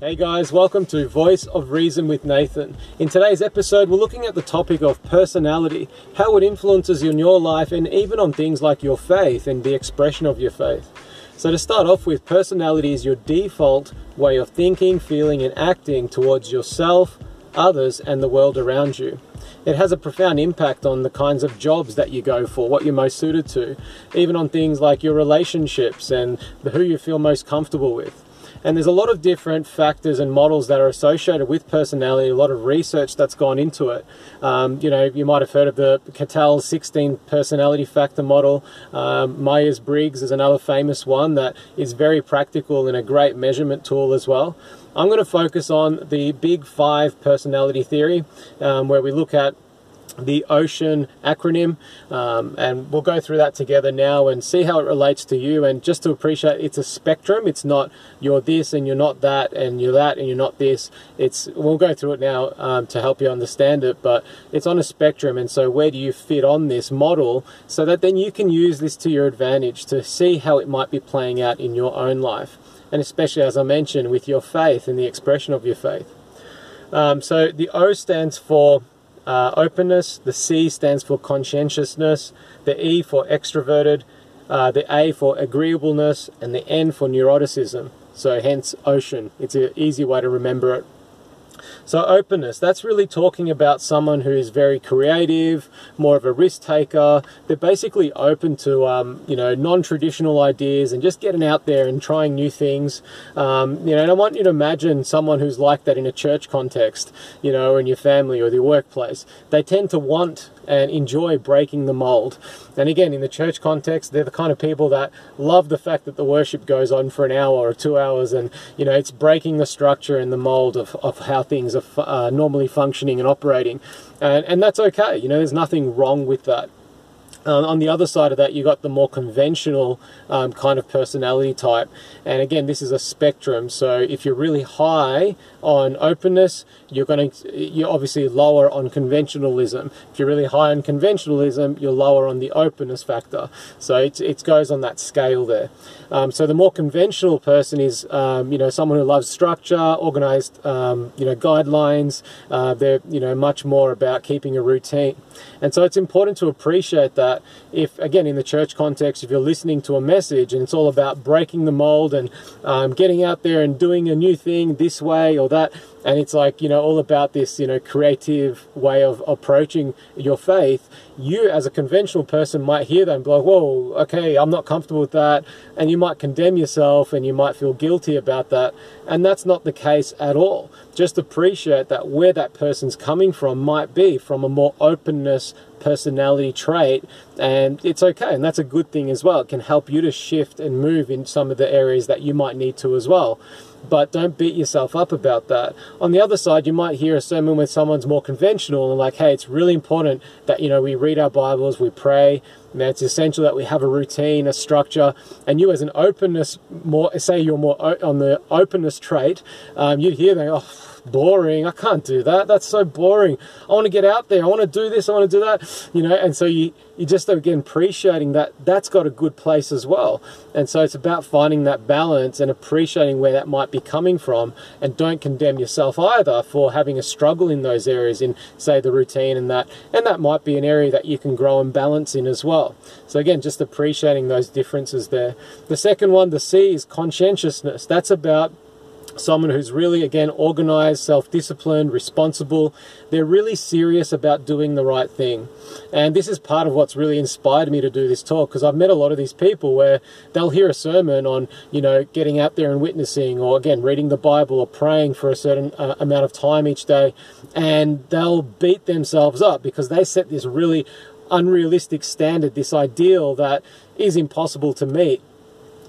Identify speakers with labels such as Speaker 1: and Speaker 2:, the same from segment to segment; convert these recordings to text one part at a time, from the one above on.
Speaker 1: Hey guys, welcome to Voice of Reason with Nathan. In today's episode, we're looking at the topic of personality, how it influences you in your life, and even on things like your faith and the expression of your faith. So, to start off with, personality is your default way of thinking, feeling, and acting towards yourself, others, and the world around you. It has a profound impact on the kinds of jobs that you go for, what you're most suited to, even on things like your relationships and who you feel most comfortable with. And there's a lot of different factors and models that are associated with personality, a lot of research that's gone into it. Um, you know, you might have heard of the Cattell 16 personality factor model. Um, Myers Briggs is another famous one that is very practical and a great measurement tool as well. I'm going to focus on the Big Five personality theory, um, where we look at the ocean acronym um, and we'll go through that together now and see how it relates to you. And just to appreciate it's a spectrum. It's not you're this and you're not that and you're that and you're not this. It's we'll go through it now um, to help you understand it but it's on a spectrum. And so where do you fit on this model so that then you can use this to your advantage to see how it might be playing out in your own life? And especially as I mentioned with your faith and the expression of your faith. Um, so the O stands for uh, openness, the C stands for conscientiousness, the E for extroverted, uh, the A for agreeableness, and the N for neuroticism. So hence ocean. It's an easy way to remember it. So openness, that's really talking about someone who is very creative, more of a risk taker. They're basically open to, um, you know, non-traditional ideas and just getting out there and trying new things. Um, you know, and I want you to imagine someone who's like that in a church context, you know, in your family or your workplace. They tend to want and enjoy breaking the mold. And again, in the church context, they're the kind of people that love the fact that the worship goes on for an hour or two hours and, you know, it's breaking the structure and the mold of, of how things are uh, normally functioning and operating. And, and that's okay. You know, there's nothing wrong with that. Um, on the other side of that, you've got the more conventional um, kind of personality type. And again, this is a spectrum. So if you're really high on openness, you're going to you're obviously lower on conventionalism. If you're really high on conventionalism, you're lower on the openness factor. So it it goes on that scale there. Um, so the more conventional person is um, you know someone who loves structure, organized um, you know guidelines. Uh, they're you know much more about keeping a routine. And so it's important to appreciate that if again in the church context, if you're listening to a message and it's all about breaking the mold and um, getting out there and doing a new thing this way or that and it's like you know all about this you know creative way of approaching your faith. You as a conventional person might hear that and be like whoa okay i'm not comfortable with that. And you might condemn yourself and you might feel guilty about that. And that's not the case at all. Just appreciate that where that person's coming from might be from a more openness personality trait and it's okay and that's a good thing as well. It can help you to shift and move in some of the areas that you might need to as well. But don't beat yourself up about that. On the other side, you might hear a sermon where someone's more conventional and like, hey, it's really important that, you know, we read our Bibles, we pray, and it's essential that we have a routine, a structure, and you as an openness, more, say you're more on the openness trait, um, you'd hear that, oh, boring. I can't do that. That's so boring. I want to get out there. I want to do this. I want to do that. You know, and so you you just again appreciating that that's got a good place as well. And so it's about finding that balance and appreciating where that might be coming from, and don't condemn yourself either for having a struggle in those areas in say the routine and that. And that might be an area that you can grow and balance in as well. So again, just appreciating those differences there. The second one, the C, is conscientiousness. That's about someone who's really again organized self-disciplined responsible. They're really serious about doing the right thing. And this is part of what's really inspired me to do this talk because i've met a lot of these people where they'll hear a sermon on you know getting out there and witnessing or again reading the bible or praying for a certain uh, amount of time each day. And they'll beat themselves up because they set this really unrealistic standard this ideal that is impossible to meet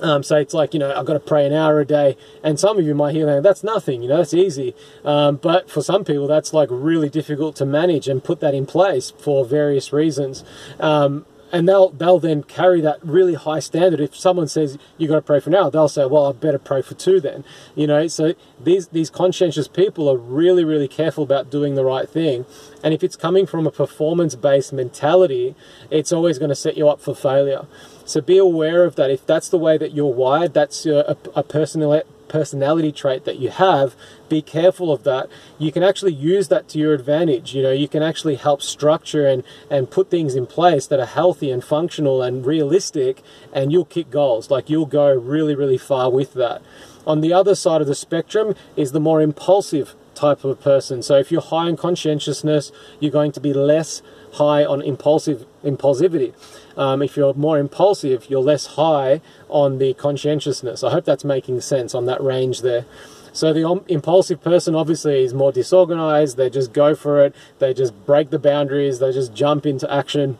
Speaker 1: um, so it's like, you know, I've got to pray an hour a day. And some of you might hear that, that's nothing, you know, that's easy. Um, but for some people, that's like really difficult to manage and put that in place for various reasons. Um, and they'll they'll then carry that really high standard. If someone says you've got to pray for an hour, they'll say, "Well, I better pray for two then." You know, so these these conscientious people are really really careful about doing the right thing, and if it's coming from a performance based mentality, it's always going to set you up for failure. So be aware of that. If that's the way that you're wired, that's a, a personality trait that you have, be careful of that. You can actually use that to your advantage. You know, you can actually help structure and, and put things in place that are healthy and functional and realistic, and you'll kick goals. Like you'll go really, really far with that. On the other side of the spectrum is the more impulsive type of person. So if you're high in conscientiousness, you're going to be less high on impulsive impulsivity. Um, if you're more impulsive, you're less high on the conscientiousness. I hope that's making sense on that range there. So the impulsive person obviously is more disorganized. They just go for it. They just break the boundaries. They just jump into action.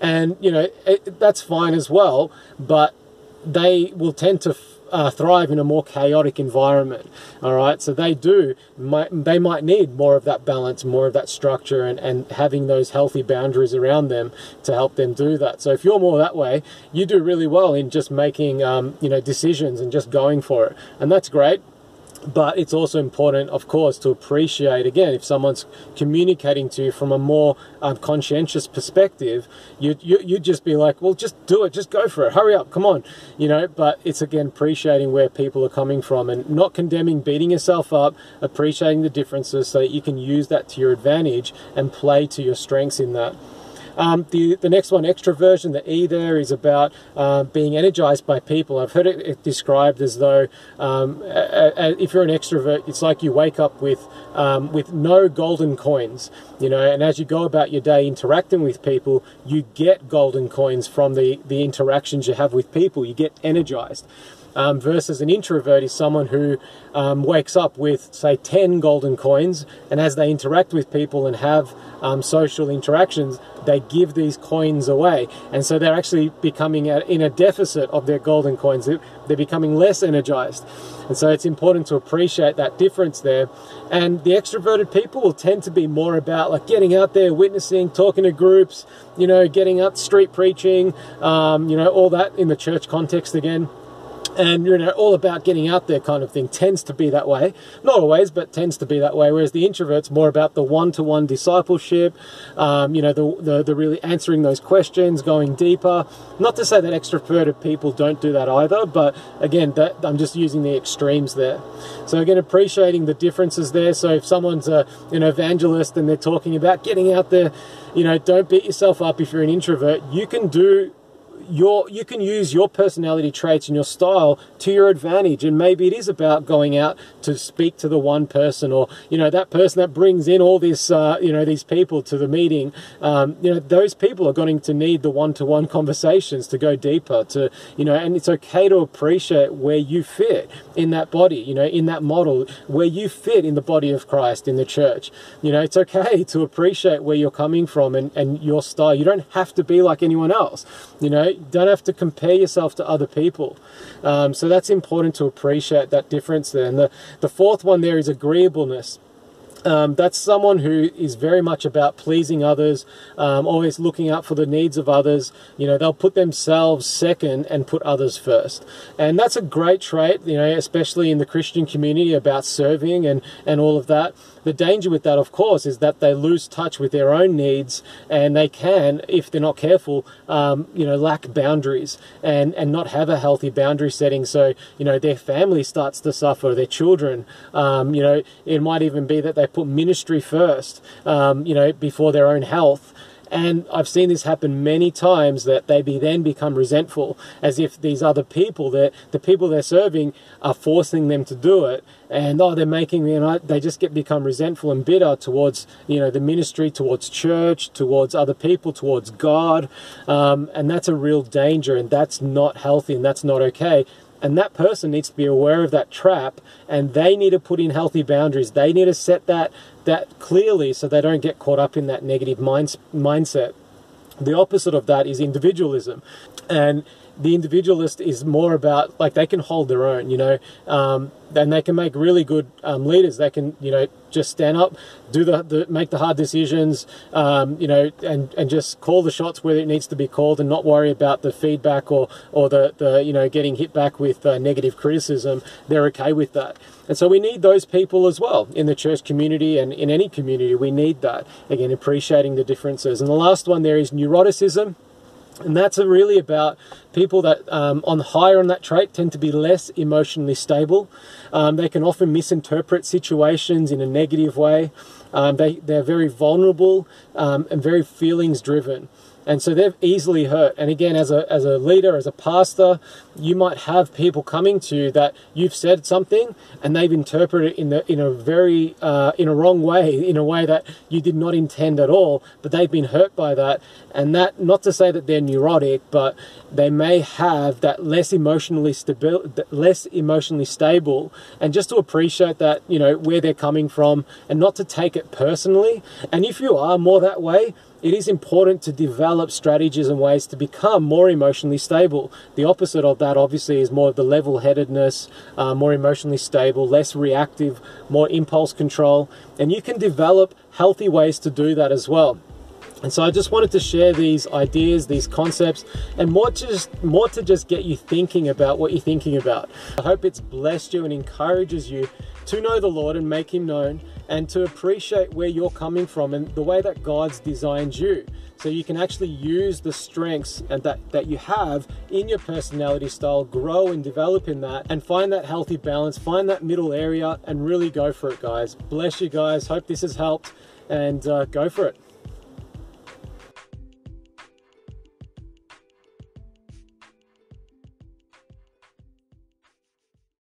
Speaker 1: And, you know, it, that's fine as well, but they will tend to uh, thrive in a more chaotic environment. All right, so they do, might, they might need more of that balance, more of that structure, and, and having those healthy boundaries around them to help them do that. So if you're more that way, you do really well in just making um, you know decisions and just going for it, and that's great but it's also important, of course, to appreciate again if someone's communicating to you from a more um, conscientious perspective, you, you you'd just be like, well, just do it, just go for it, hurry up, come on, you know. But it's again appreciating where people are coming from and not condemning, beating yourself up, appreciating the differences so that you can use that to your advantage and play to your strengths in that. Um, the, the next one, extroversion, the E there is about uh, being energized by people. I've heard it described as though um, a, a, if you're an extrovert, it's like you wake up with um, with no golden coins, you know, and as you go about your day interacting with people, you get golden coins from the, the interactions you have with people. You get energized. Um, versus an introvert is someone who um, wakes up with, say, 10 golden coins, and as they interact with people and have um, social interactions, they give these coins away. And so they're actually becoming in a deficit of their golden coins. They're becoming less energized. And so it's important to appreciate that difference there. And the extroverted people will tend to be more about like getting out there, witnessing, talking to groups, you know, getting out street preaching, um, you know, all that in the church context again and you know all about getting out there kind of thing tends to be that way. Not always but tends to be that way whereas the introvert's more about the one-to-one discipleship um, you know the, the, the really answering those questions going deeper. Not to say that extroverted people don't do that either but again that i'm just using the extremes there. So again appreciating the differences there. So if someone's a an evangelist and they're talking about getting out there you know don't beat yourself up if you're an introvert. You can do your you can use your personality traits and your style to your advantage and maybe it is about going out to speak to the one person or you know that person that brings in all this uh, you know these people to the meeting. Um, you know those people are going to need the one-to-one conversations to go deeper to you know and it's okay to appreciate where you fit in that body you know in that model where you fit in the body of Christ in the church. You know it's okay to appreciate where you're coming from and, and your style. You don't have to be like anyone else you know don't have to compare yourself to other people. Um, so that's important to appreciate that difference there. And the, the fourth one there is agreeableness. Um, that's someone who is very much about pleasing others, um, always looking out for the needs of others. You know, they'll put themselves second and put others first. And that's a great trait, you know, especially in the Christian community about serving and, and all of that. The danger with that, of course, is that they lose touch with their own needs and they can, if they're not careful, um, you know, lack boundaries and, and not have a healthy boundary setting. So, you know, their family starts to suffer, their children, um, you know, it might even be that they put ministry first, um, you know, before their own health. And I've seen this happen many times that they be then become resentful, as if these other people, that the people they're serving, are forcing them to do it, and oh, they're making me, you know they just get become resentful and bitter towards you know the ministry, towards church, towards other people, towards God, um, and that's a real danger, and that's not healthy, and that's not okay. And that person needs to be aware of that trap and they need to put in healthy boundaries. They need to set that that clearly so they don't get caught up in that negative mind, mindset. The opposite of that is individualism. And the individualist is more about like they can hold their own, you know, um, and they can make really good um, leaders. They can, you know, just stand up, do the, the make the hard decisions, um, you know, and, and just call the shots where it needs to be called, and not worry about the feedback or or the, the you know getting hit back with uh, negative criticism. They're okay with that, and so we need those people as well in the church community and in any community. We need that again, appreciating the differences. And the last one there is neuroticism And that's really about people that um, on higher on that trait tend to be less emotionally stable. Um, they can often misinterpret situations in a negative way. Um, they, they're very vulnerable um, and very feelings driven and so they're easily hurt. And again as a as a leader as a pastor you might have people coming to you that you've said something and they've interpreted it in the in a very uh, in a wrong way in a way that you did not intend at all but they've been hurt by that. And that not to say that they're neurotic but they may have that less emotionally stable less emotionally stable and just to appreciate that you know where they're coming from and not to take it personally. And if you are more that way it is important to develop strategies and ways to become more emotionally stable. The opposite of that, obviously, is more of the level headedness, uh, more emotionally stable, less reactive, more impulse control. And you can develop healthy ways to do that as well. And so I just wanted to share these ideas, these concepts, and more to just more to just get you thinking about what you're thinking about. I hope it's blessed you and encourages you to know the Lord and make him known and to appreciate where you're coming from and the way that God's designed you. So you can actually use the strengths and that, that you have in your personality style, grow and develop in that, and find that healthy balance, find that middle area, and really go for it, guys. Bless you guys. Hope this has helped, and uh, go for it.